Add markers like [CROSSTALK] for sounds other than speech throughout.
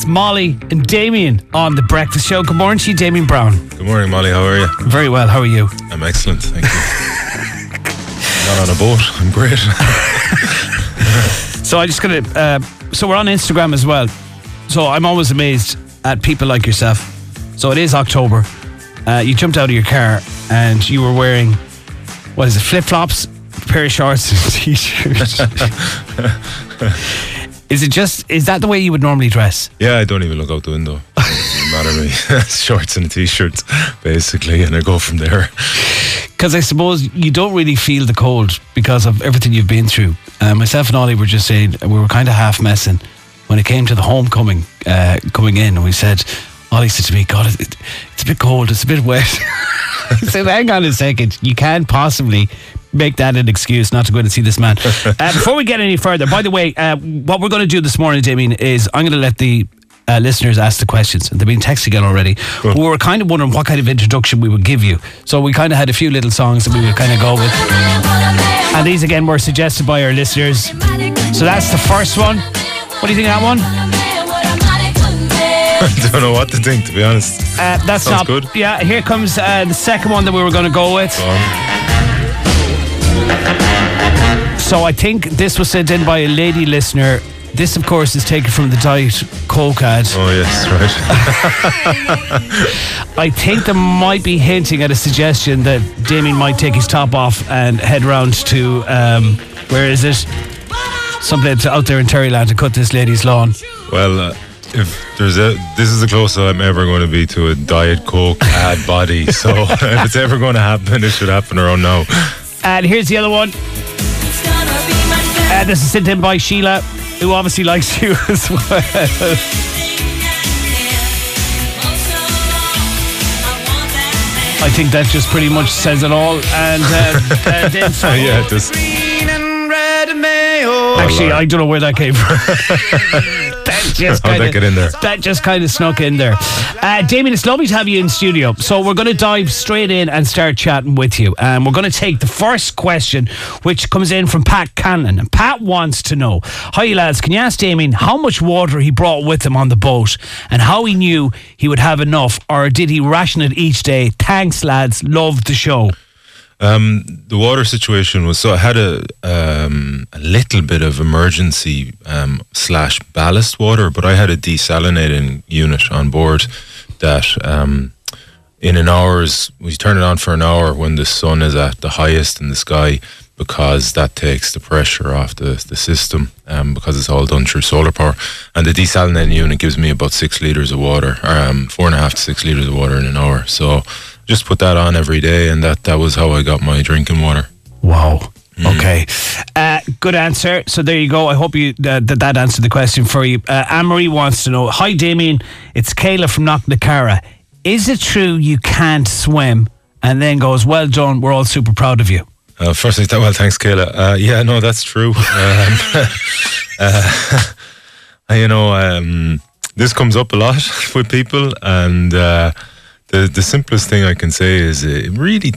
It's Molly and Damien on the Breakfast Show. Good morning to you, Damien Brown. Good morning, Molly. How are you? Very well. How are you? I'm excellent. Thank you. [LAUGHS] Not on a boat. I'm great. So I just gonna. Uh, so we're on Instagram as well. So I'm always amazed at people like yourself. So it is October. Uh, you jumped out of your car and you were wearing what is it? Flip flops, pair of shorts, and [LAUGHS] a t-shirt. [LAUGHS] is it just? Is that the way you would normally dress? yeah, I don't even look out the window. [LAUGHS] Doesn't matter me. [LAUGHS] Shorts and a t-shirt, basically, and I go from there. Because I suppose you don't really feel the cold because of everything you've been through. Uh, myself and Ollie were just saying we were kind of half messing when it came to the homecoming uh, coming in, and we said, Ollie said to me, "God, it, it's a bit cold, it's a bit wet." [LAUGHS] I said, "Hang on a second, you can't possibly." Make that an excuse not to go and see this man. [LAUGHS] Uh, before we get any further, by the way, uh, what we're going to do this morning, Damien, is I'm going to let the uh, listeners ask the questions. They've been texting in already. We were kind of wondering what kind of introduction we would give you. So we kind of had a few little songs that we would kind of go with. And these again were suggested by our listeners. So that's the first one. What do you think of that one? [LAUGHS] I don't know what to think, to be honest. Uh, that's Sounds not good. Yeah, here comes uh, the second one that we were going to go with. Um, So I think this was sent in by a lady listener. This, of course, is taken from the Diet Coke ad. oh, yes, right. [LAUGHS] I think they might be hinting at a suggestion that Damien might take his top off and head round to um, where is it? Someplace out there in Terryland to cut this lady's lawn. Well, uh, if there's a, this is the closest I'm ever going to be to a Diet Coke ad body. [LAUGHS] So [LAUGHS] if it's ever going to happen, it should happen around now. And here's the other one. Uh, this is sent in by Sheila, who obviously likes [LAUGHS] you as well. I think that just pretty much says it all. And uh, uh, [LAUGHS] then so- yeah, it does. Actually, I don't know where that came from. [LAUGHS] that just [LAUGHS] kind that of there? That just kind of snuck in there. Uh, Damien, it's lovely to have you in studio. So we're going to dive straight in and start chatting with you. And we're going to take the first question, which comes in from Pat Cannon. And Pat wants to know, "Hi lads, can you ask Damien how much water he brought with him on the boat, and how he knew he would have enough, or did he ration it each day? Thanks, lads. Love the show." Um, the water situation was so I had a um, a little bit of emergency um, slash ballast water, but I had a desalinating unit on board that um, in an hour's we turn it on for an hour when the sun is at the highest in the sky because that takes the pressure off the, the system um, because it's all done through solar power. And the desalinating unit gives me about six liters of water um, four and a half to six liters of water in an hour. So just put that on every day and that that was how I got my drinking water Wow. Okay. Uh, good answer. So there you go. I hope you uh, that that answered the question for you. Uh, Anne Marie wants to know. Hi, Damien. It's Kayla from Knocknacarra. Is it true you can't swim? And then goes, well done. We're all super proud of you. Uh, firstly, th- well, thanks, Kayla. Uh, yeah, no, that's true. [LAUGHS] Um, [LAUGHS] uh, [LAUGHS] you know, um, this comes up a lot with people, and uh, the the simplest thing I can say is it really,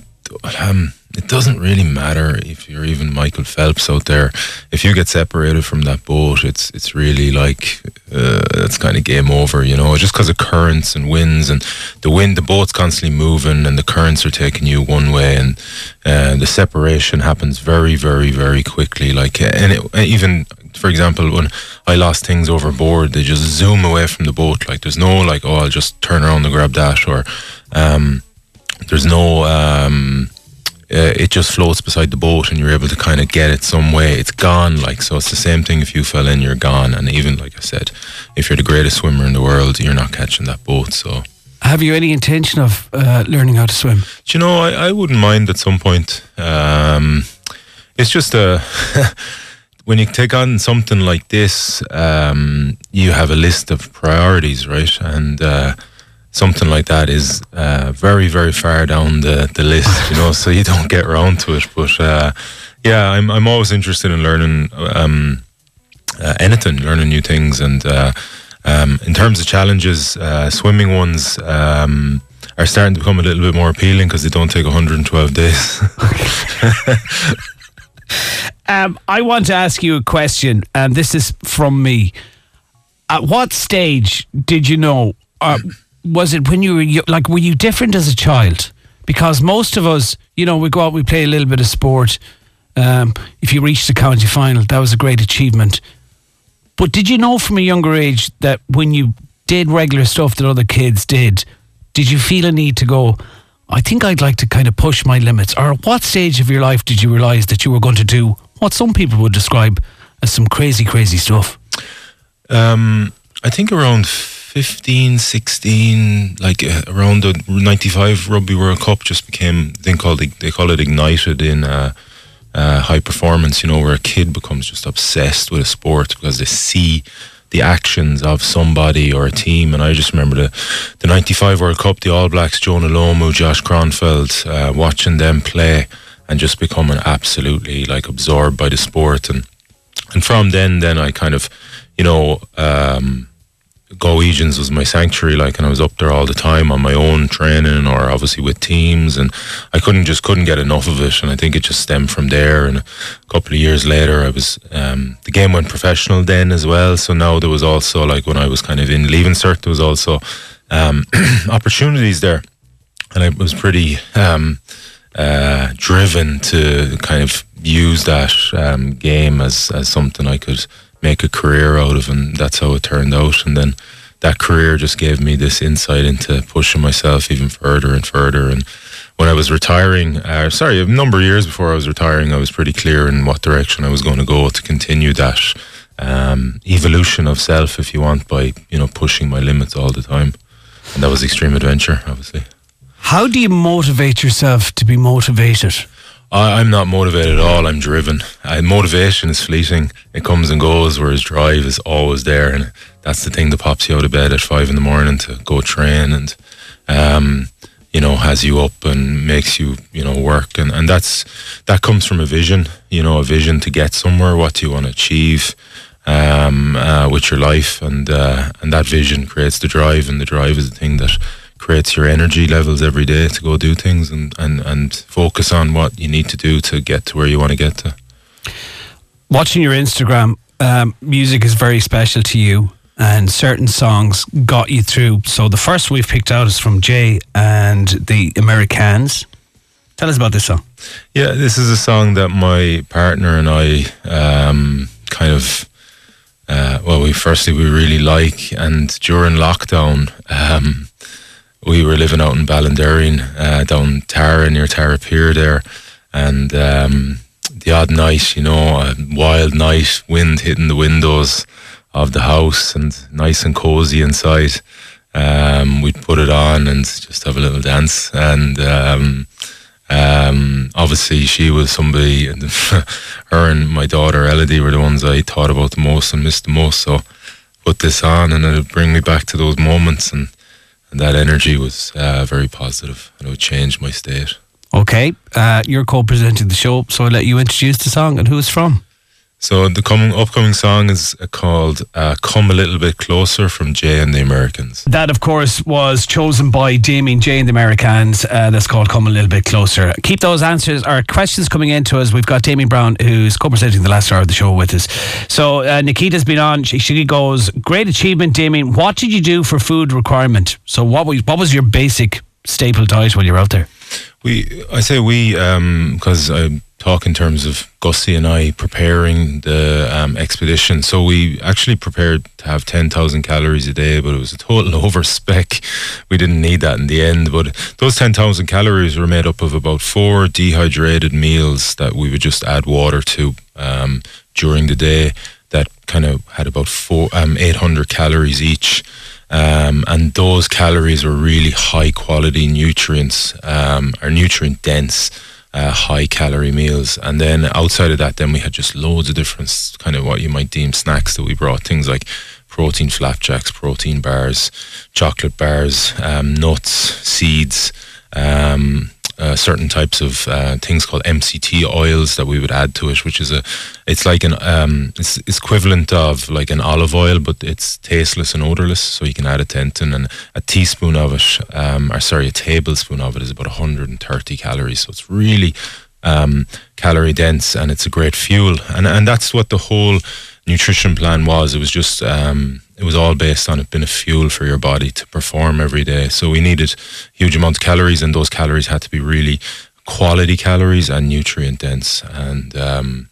um, it doesn't really matter if you're even Michael Phelps out there. If you get separated from that boat, it's it's really like uh, it's kind of game over, you know, just because of currents and winds and the wind, the boat's constantly moving and the currents are taking you one way and uh, the separation happens very, very, very quickly. Like, and it, even for example, when I lost things overboard, they just zoom away from the boat. Like, there's no like, oh, I'll just turn around and grab that, or um, there's no. Um, uh, it just floats beside the boat and you're able to kind of get it some way. It's gone, like so. It's the same thing if you fell in, you're gone. And even like I said, if you're the greatest swimmer in the world, you're not catching that boat. So, Have you any intention of uh, learning how to swim? do you know, I, I wouldn't mind at some point. Um, it's just a [LAUGHS] when you take on something like this, um, you have a list of priorities, right? And uh, something like that is uh, very, very far down the, the list, you know, so you don't get around to it. But uh, yeah, I'm I'm always interested in learning um, uh, anything, learning new things, and uh, um, in terms of challenges, uh, swimming ones. Um, are starting to become a little bit more appealing because they don't take 112 days. [LAUGHS] Um, I want to ask you a question, and this is from me. at what stage did you know? Uh, was it when you were like? Were you different as a child? Because most of us, you know, we go out, we play a little bit of sport. Um, if you reach the county final, that was a great achievement. But did you know from a younger age that when you did regular stuff that other kids did, did you feel a need to go? I think I'd like to kind of push my limits. Or at what stage of your life did you realise that you were going to do what some people would describe as some crazy, crazy stuff? Um, I think around 15, 16, like uh, around the 95 Rugby World Cup just became, they call, it, they call it Ignited in uh, uh, high performance, you know, where a kid becomes just obsessed with a sport because they see the actions of somebody or a team. And I just remember the, the 95 World Cup, the All Blacks, Jonah Lomu, Josh Kronfeld, uh, watching them play and just becoming absolutely like absorbed by the sport. And, and from then, then I kind of, you know, um, was my sanctuary, like, and I was up there all the time on my own training or obviously with teams, and I couldn't just couldn't get enough of it, and I think it just stemmed from there. And a couple of years later, I was um, the game went professional then as well, so now there was also like when I was kind of in leaving cert, there was also um, [CLEARS THROAT] opportunities there, and I was pretty um, uh, driven to kind of use that um, game as as something I could make a career out of, and that's how it turned out. And then that career just gave me this insight into pushing myself even further and further. And when I was retiring, uh, sorry, a number of years before I was retiring, I was pretty clear in what direction I was going to go to continue that um, evolution of self, if you want, by you know pushing my limits all the time. And that was extreme adventure, obviously. How do you motivate yourself to be motivated? I, am not motivated at all. I'm driven. I, motivation is fleeting. It comes and goes, whereas drive is always there. And that's the thing that pops you out of bed at five in the morning to go train and, um, you know, has you up and makes you, you know, work. And, and that's, that comes from a vision, you know, a vision to get somewhere, what do you want to achieve, um, uh, with your life. And, uh, and that vision creates the drive and the drive is the thing that, creates your energy levels every day to go do things and, and, and focus on what you need to do to get to where you want to get to. Watching your Instagram, um, music is very special to you, and certain songs got you through. So the first we've picked out is from Jay and the Americans. Tell us about this song. Yeah, this is a song that my partner and I um, kind of. Uh, well, we firstly we really like, and during lockdown, um, we were living out in Ballinderreen, uh, down Tarrea near Tarrea Pier there, and um, the odd night, you know, a wild night, wind hitting the windows of the house, and nice and cozy inside. Um, we'd put it on and just have a little dance, and um, um, obviously she was somebody. [LAUGHS] her and my daughter Elodie were the ones I thought about the most and missed the most. So put this on, and it'll bring me back to those moments and and that energy was uh, very positive and it changed my state. Okay, uh, you're co-presenting the show, so I'll let you introduce the song and who it's from. So the coming upcoming song is uh, called uh, "Come a Little Bit Closer" from Jay and the Americans. That, of course, was chosen by Damien Jay and the Americans. Uh, that's called "Come a Little Bit Closer." Keep those answers or questions coming in to us. We've got Damien Brown, who's co-presenting the last hour of the show with us. So uh, Nikita's been on. She, she goes, "Great achievement, Damien. What did you do for food requirement? So what was what was your basic staple diet when you were out there?" We, I say we, because um, I talk in terms of Gussie and I preparing the um, expedition. So we actually prepared to have 10,000 calories a day, but it was a total [LAUGHS] over spec. We didn't need that in the end. But those 10,000 calories were made up of about four dehydrated meals that we would just add water to um, during the day that kind of had about four, um, 800 calories each. Um, and those calories were really high quality nutrients, um, or nutrient dense, uh, high calorie meals. And then outside of that, then we had just loads of different kind of what you might deem snacks that we brought. Things like protein flapjacks, protein bars, chocolate bars, um, nuts, seeds, um, uh, certain types of uh, things called MCT oils that we would add to it, which is a, it's like an, um, it's, it's equivalent of like an olive oil, but it's tasteless and odorless. So you can add it to and a teaspoon of it, um, or sorry, a tablespoon of it is about 130 calories. So it's really um, calorie dense, and it's a great fuel. And and that's what the whole nutrition plan was. It was just um, it was all based on it being a fuel for your body to perform every day. So we needed huge amounts of calories, and those calories had to be really quality calories and nutrient dense. And um,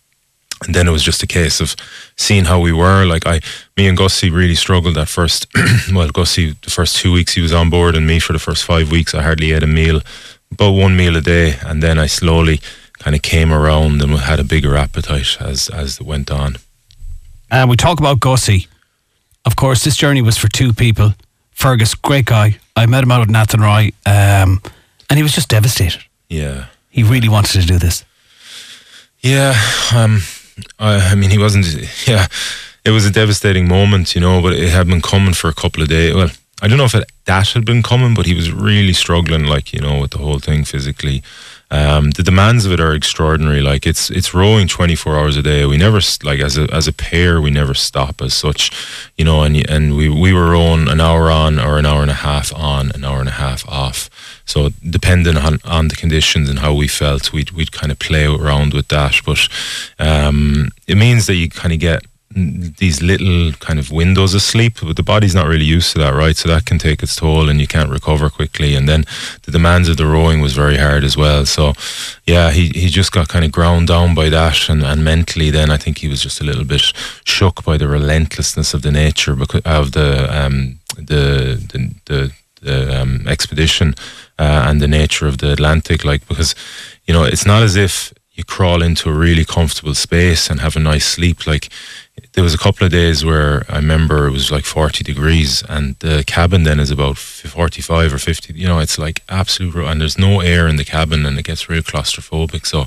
and then it was just a case of seeing how we were. Like I, me and Gussie really struggled at first. [CLEARS THROAT] well, Gussie, the first two weeks he was on board, and me for the first five weeks, I hardly ate a meal, about one meal a day, and then I slowly kind of came around and had a bigger appetite as as it went on. And we talk about Gussie. Of course, this journey was for two people. Fergus, great guy. I met him out at Nathanroy, um, and he was just devastated. Yeah, he really wanted to do this. Yeah, um, I, I mean, he wasn't. Yeah, it was a devastating moment, you know, but it had been coming for a couple of days. Well, I don't know if it, that had been coming, but he was really struggling, like you know, with the whole thing physically. Um, the demands of it are extraordinary. Like it's it's rowing twenty four hours a day. We never like as a as a pair we never stop as such, you know. And and we we were rowing an hour on or an hour and a half on, an hour and a half off. So depending on on the conditions and how we felt, we'd we'd kind of play around with that. But um, it means that you kind of get these little kind of windows of sleep, but the body's not really used to that, right? So that can take its toll and you can't recover quickly. And then the demands of the rowing was very hard as well. So yeah, he, he just got kind of ground down by that. And, and mentally, then I think he was just a little bit shook by the relentlessness of the nature of the, um, the, the, the, the um, expedition uh, and the nature of the Atlantic. Like, because, you know, it's not as if you crawl into a really comfortable space and have a nice sleep. Like, there was a couple of days where I remember it was like 40 degrees and the cabin then is about 45 or 50 you know it's like absolute and there's no air in the cabin and it gets real claustrophobic. So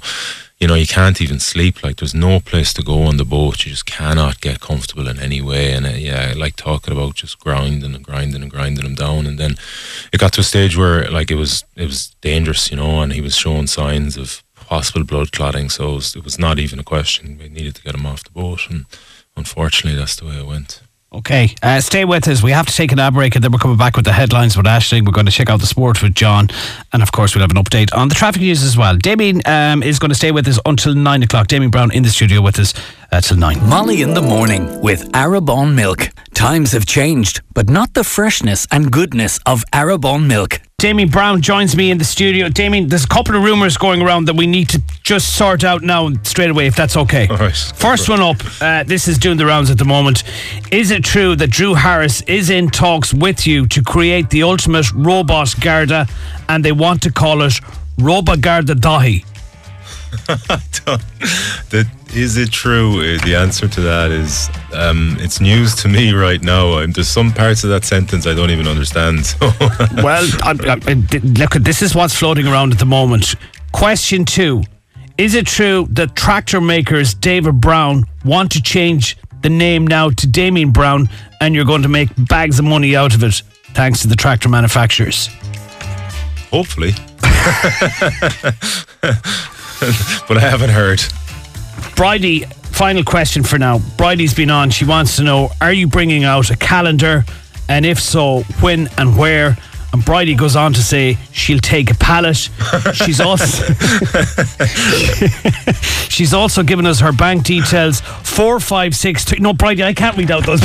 you know you can't even sleep. Like there's no place to go on the boat. You just cannot get comfortable in any way. And uh, yeah I like talking about just grinding and grinding and grinding him down. And then it got to a stage where like it was it was dangerous you know and he was showing signs of possible blood clotting. So it was, it was not even a question. We needed to get him off the boat. And unfortunately, that's the way it went. Okay, uh, stay with us. We have to take an ad break and then we're coming back with the headlines with Ashley. We're going to check out the sport with John. And of course, we'll have an update on the traffic news as well. Damien um, is going to stay with us until nine o'clock. Damien Brown in the studio with us uh, till nine. Molly in the morning with Arrabawn milk. Times have changed, but not the freshness and goodness of Arrabawn milk. Damien Brown joins me in the studio. Damien, there's a couple of rumours going around that we need to just sort out now straight away, if that's okay. All right. First one up, uh, this is doing the rounds at the moment. Is it true that Drew Harris is in talks with you to create the ultimate robot Garda and they want to call it Roba Garda Dahi? [LAUGHS] that is it true? Uh, the answer to that is um, it's news to me right now. Um, there's some parts of that sentence I don't even understand. [LAUGHS] So. well, I, I, look, this is what's floating around at the moment. Question two: Is it true that tractor makers David Brown want to change the name now to Damien Brown, and you're going to make bags of money out of it, thanks to the tractor manufacturers? Hopefully. [LAUGHS] [LAUGHS] but I haven't heard. Bridie, final question for now. Bridie's been on. She wants to know Are you bringing out a calendar? And if so, when and where? And Bridie goes on to say she'll take a pallet. [LAUGHS] She's also [LAUGHS] she's also given us her bank details. Four five six two. No, Bridie, I can't read out those.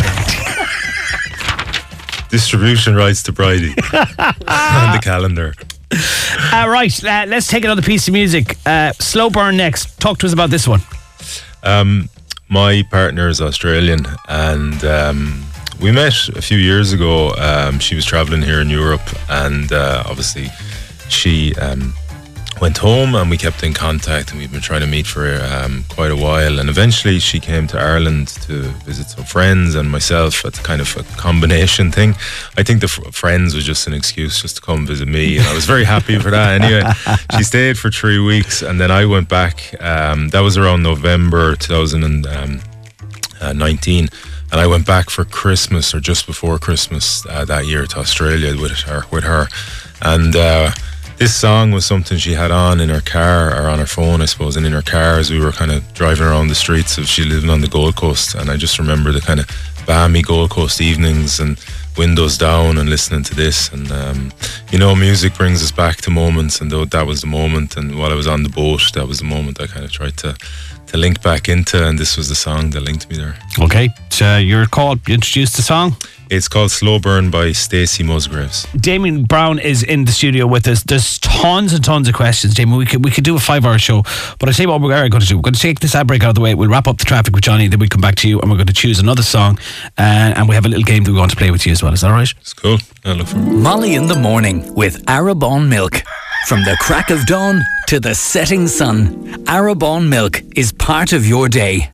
Distribution rights to Bridie and the calendar. [LAUGHS] Uh, right, uh, let's take another piece of music. Uh, Slow burn next. Talk to us about this one. Um, my partner is Australian, and um, we met a few years ago. Um, she was traveling here in Europe, and uh, obviously, she um, went home and we kept in contact and we've been trying to meet for um, quite a while. And eventually she came to Ireland to visit some friends and myself. It's kind of a combination thing. I think the f- friends was just an excuse just to come visit me and I was very happy for that. Anyway [LAUGHS] she stayed for three weeks and then I went back um, that was around November 2019 uh, and I went back for Christmas or just before Christmas uh, that year to Australia with her with her. And uh, this song was something she had on in her car or on her phone, I suppose, and in her car as we were kind of driving around the streets of she lived on the Gold Coast. And I just remember the kind of balmy Gold Coast evenings and windows down and listening to this. And, um, you know, music brings us back to moments. And that was the moment. And while I was on the boat, that was the moment I kind of tried to to link back into, and this was the song that linked me there. Okay, so your call. Introduce the song. It's called Slow Burn by Kacey Musgraves. Damien Brown is in the studio with us. There's tons and tons of questions, Damien. We could we could do a five hour show, but I say what we're going to do. We're going to take this ad break out of the way. We'll wrap up the traffic with Johnny, then we come back to you, and we're going to choose another song, uh, and we have a little game that we want to play with you as well. Is that all right? It's cool. I look for it. Molly in the morning with Arrabawn milk. From the crack of dawn to the setting sun, Arrabawn milk is part of your day.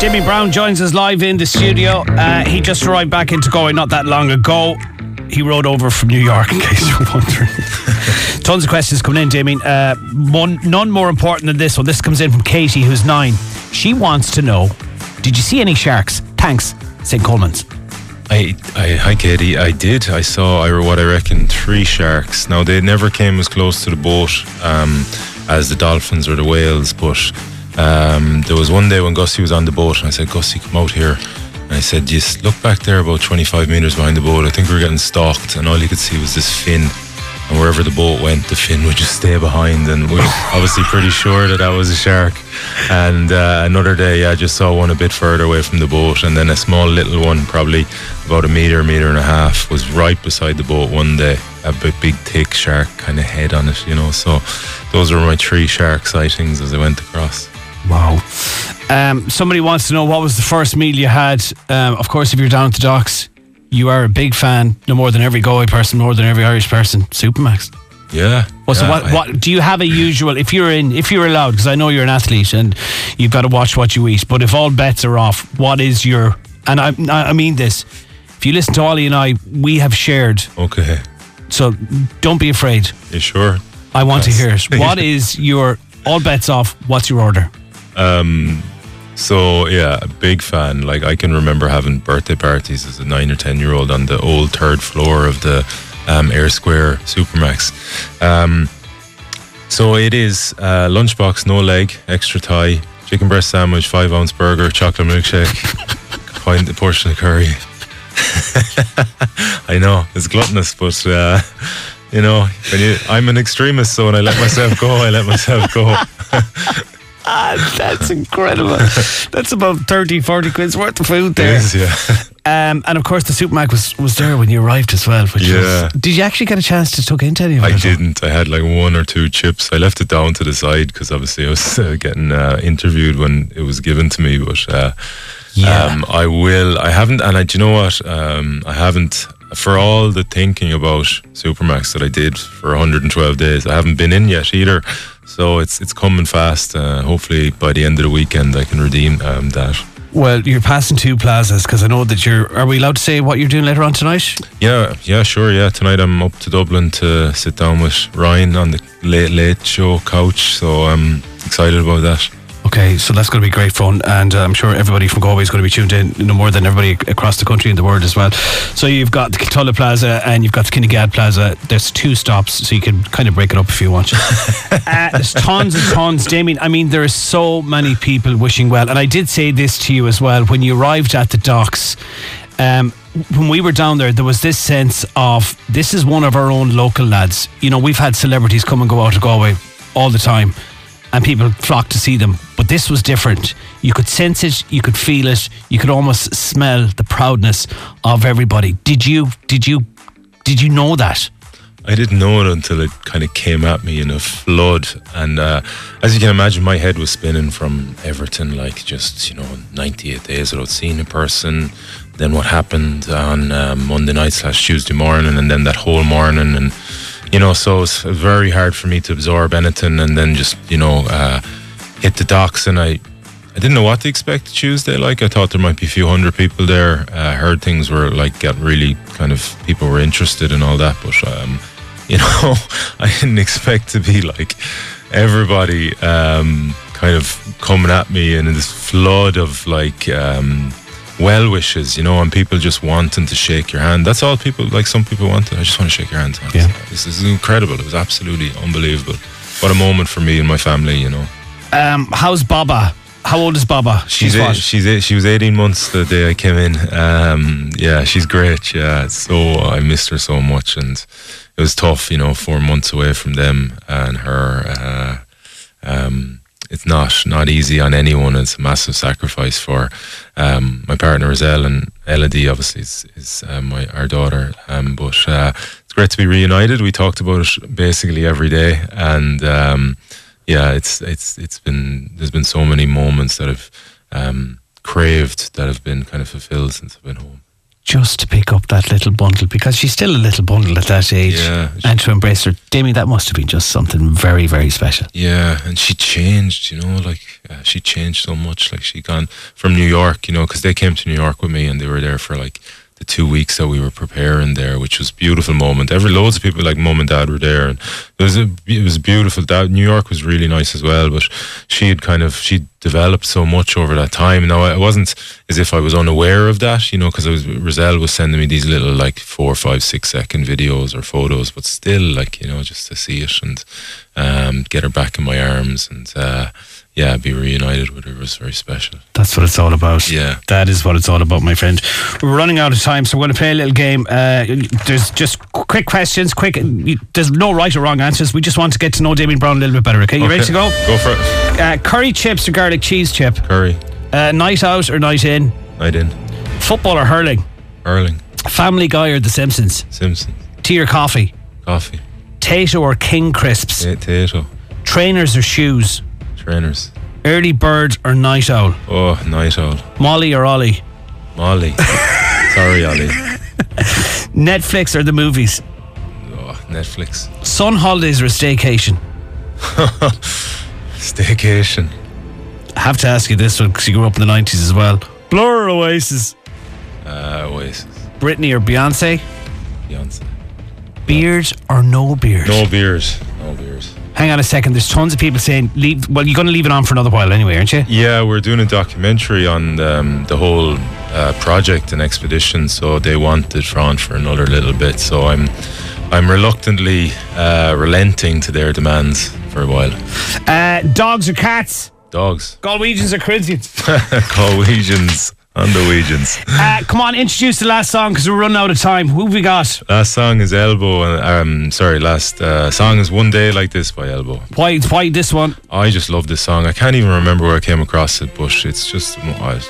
Jimmy Brown joins us live in the studio. Uh, he just arrived back into Galway not that long ago. He rode over from New York, in case you're wondering. [LAUGHS] Tons of questions coming in, Damien. Uh, one, none more important than this one. This comes in from Katie, who's nine. She wants to know Did you see any sharks? Thanks, St. Coleman's. I, I, hi Katie. I did. I saw I, what I reckon three sharks. Now they never came as close to the boat um, as the dolphins or the whales, but um, there was one day when Gussie was on the boat, and I said, Gussie, come out here. And I said, just look back there, about 25 meters behind the boat. I think we were getting stalked, and all you could see was this fin. And wherever the boat went, the fin would just stay behind. And we were obviously pretty sure that that was a shark. And uh, another day, I just saw one a bit further away from the boat. And then a small little one, probably about a meter, meter and a half, was right beside the boat one day. A big, big thick shark kind of head on it, you know. So those were my three shark sightings as I went across. Wow. Um, somebody wants to know what was the first meal you had. Um, of course, if you're down at the docks, you are a big fan, no more than every Galway person, more than every Irish person. Supermac's. Yeah. Well, so yeah, what, I- what do you have a usual if you're in if you're allowed because I know you're an athlete and you've got to watch what you eat but if all bets are off what is your and I I mean this if you listen to Ollie and I we have shared Okay. so don't be afraid You sure? I want Yes. to hear it [LAUGHS] what is your all bets off what's your order um, So yeah, a big fan. Like I can remember having birthday parties as a nine or ten year old on the old third floor of the um, Eyre Square Supermac's. Um, so it is uh, lunchbox, no leg, extra thigh, chicken breast sandwich, five ounce burger, chocolate milkshake, [LAUGHS] pint a portion of curry. [LAUGHS] I know it's gluttonous, but uh, you know, you, I'm an extremist, so when I let myself go, I let myself go. [LAUGHS] ah, that's incredible [LAUGHS] that's about 30 40 quid's worth of food there yeah. [LAUGHS] um, and of course the Supermac was, was there when you arrived as well which Yeah. was, did you actually get a chance to tuck into any of it I didn't. I had like one or two chips. I left it down to the side because obviously I was [LAUGHS] uh, getting uh, interviewed when it was given to me. But uh, Yeah. um, I will. I haven't. And I, do you know what? Um, I haven't. For all the thinking about Supermac's that I did for 112 days, I haven't been in yet either. So it's it's coming fast. Uh, hopefully by the end of the weekend I can redeem um, that. Well, you're passing two plazas because I know that you're. Are we allowed to say what you're doing later on tonight? Yeah, yeah, sure. Yeah, tonight I'm up to Dublin to sit down with Ryan on the late late show couch. So I'm excited about that. Okay, so that's going to be great fun, and uh, I'm sure everybody from Galway is going to be tuned in, no more than everybody across the country and the world as well. So you've got the Kiltulla Plaza and you've got the Kinnegad Plaza. There's two stops, so you can kind of break it up if you want. [LAUGHS] uh, there's tons and tons, Damien. I mean, there are so many people wishing well, and I did say this to you as well when you arrived at the docks. Um, when we were down there, there was this sense of this is one of our own local lads. You know, we've had celebrities come and go out of Galway all the time, and people flock to see them. But this was different. You could sense it, you could feel it, you could almost smell the proudness of everybody. Did you? Did you? Did you know that? I didn't know it until it kind of came at me in a flood. And uh, as you can imagine, my head was spinning from Everton, like just, you know, 98 days without seeing a person. Then what happened on um, Monday night slash Tuesday morning, and then that whole morning. And, you know, so it's very hard for me to absorb anything and then just, you know, uh, hit the docks. And I, I didn't know what to expect Tuesday. Like I thought there might be a few hundred people there. I heard things were like got really kind of people were interested and all that, but um, [LAUGHS] you know, I didn't expect to be like everybody um, kind of coming at me in this flood of like um, well wishes, you know, and people just wanting to shake your hand. That's all people like. Some people wanted. I just want to shake your hand. Yeah. This is incredible. It was absolutely unbelievable. What a moment for me and my family, you know. Um, how's Baba? How old is Baba? She's She's eight, what? she's eight, she was 18 months the day I came in. Um, yeah, she's great. Yeah, so I missed her so much, and it was tough, you know, four months away from them and her. Uh, um, it's not not easy on anyone. It's a massive sacrifice for um, my partner Roselle and Elodie. Obviously, is, is um, my our daughter. Um, but uh, it's great to be reunited. We talked about it basically every day, and um, yeah, it's it's it's been there's been so many moments that I've um, craved that have been kind of fulfilled since I've been home. Just to pick up that little bundle because she's still a little bundle at that age, Yeah. and to embrace her, Damien, that must have been just something very, very special. Yeah, and she changed, you know, like uh, she changed so much. Like she gone from New York, you know, because they came to New York with me and they were there for like the two weeks that we were preparing there, which was beautiful moment. Every loads of people like mum and dad were there, and it was a it was beautiful. That New York was really nice as well. But she had kind of she developed so much over that time. Now it wasn't as if I was unaware of that, you know, because I was Roselle was sending me these little like four, five, six second videos or photos, but still like you know just to see it and um, get her back in my arms and uh, yeah, be reunited with her was very special. That's what it's all about. Yeah. That is what it's all about, my friend. We're running out of time, so we're going to play a little game. Uh, there's just quick questions, quick. There's no right or wrong answers. We just want to get to know Damien Brown a little bit better, okay? You ready to go? Go for it. Uh, curry chips or garlic cheese chip? Curry, Uh, night out or night in? night in, Football or hurling? Hurling. Family Guy or The Simpsons? Simpsons. Tea or coffee? coffee, Tayto or King Crisps? Ta- Tayto, Trainers or shoes? Trainers. Early bird or night owl? Oh, night owl, Molly or Ollie? Molly. [LAUGHS] Sorry, Ollie. Netflix or the movies? Oh, Netflix. Sun holidays or a staycation? [LAUGHS] Staycation. I have to ask you this one because you grew up in the 90s as well. Blur or Oasis? Uh, Oasis. Britney or Beyonce? Beyonce. Beard or no beard? No beers. No beers. Hang on a second. There's tons of people saying, leave. well, you're going to leave it on for another while anyway, aren't you? Yeah, we're doing a documentary on um, the whole uh, project and expedition, so they wanted Fran for another little bit. So I'm, I'm reluctantly uh, relenting to their demands for a while. Uh, dogs or cats? Dogs, Galwegians or Corinthians? Colwegians, [LAUGHS] Underwegians. [LAUGHS] uh, come on, introduce the last song because we're running out of time. Who have we got? Last song is Elbow, and um, sorry, last uh, song is One Day Like This by Elbow. Why, why this one? I just love this song. I can't even remember where I came across it, but it's just I,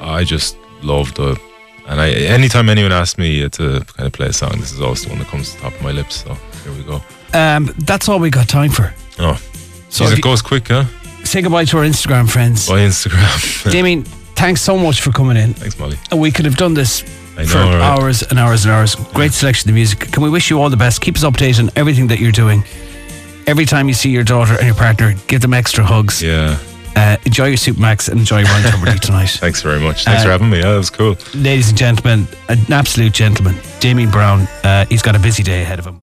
I just love the. And I, anytime anyone asks me to kind of play a song, this is always the one that comes to the top of my lips. So here we go. Um, that's all we got time for. Oh, So Jeez, it goes quick, huh? Say goodbye to our Instagram friends. By Instagram. Damien, [LAUGHS] thanks so much for coming in. Thanks, Molly. And we could have done this I for right? hours and hours and hours. Great selection of music. Can we wish you all the best? Keep us updated on everything that you're doing. Every time you see your daughter and your partner, give them extra hugs. Yeah. Uh, enjoy your Soup Max and enjoy Ryan [LAUGHS] Tubridy tonight. Thanks very much. Thanks Uh, for having me. Yeah, that was cool. Ladies and gentlemen, an absolute gentleman, Damien Brown. Uh, he's got a busy day ahead of him.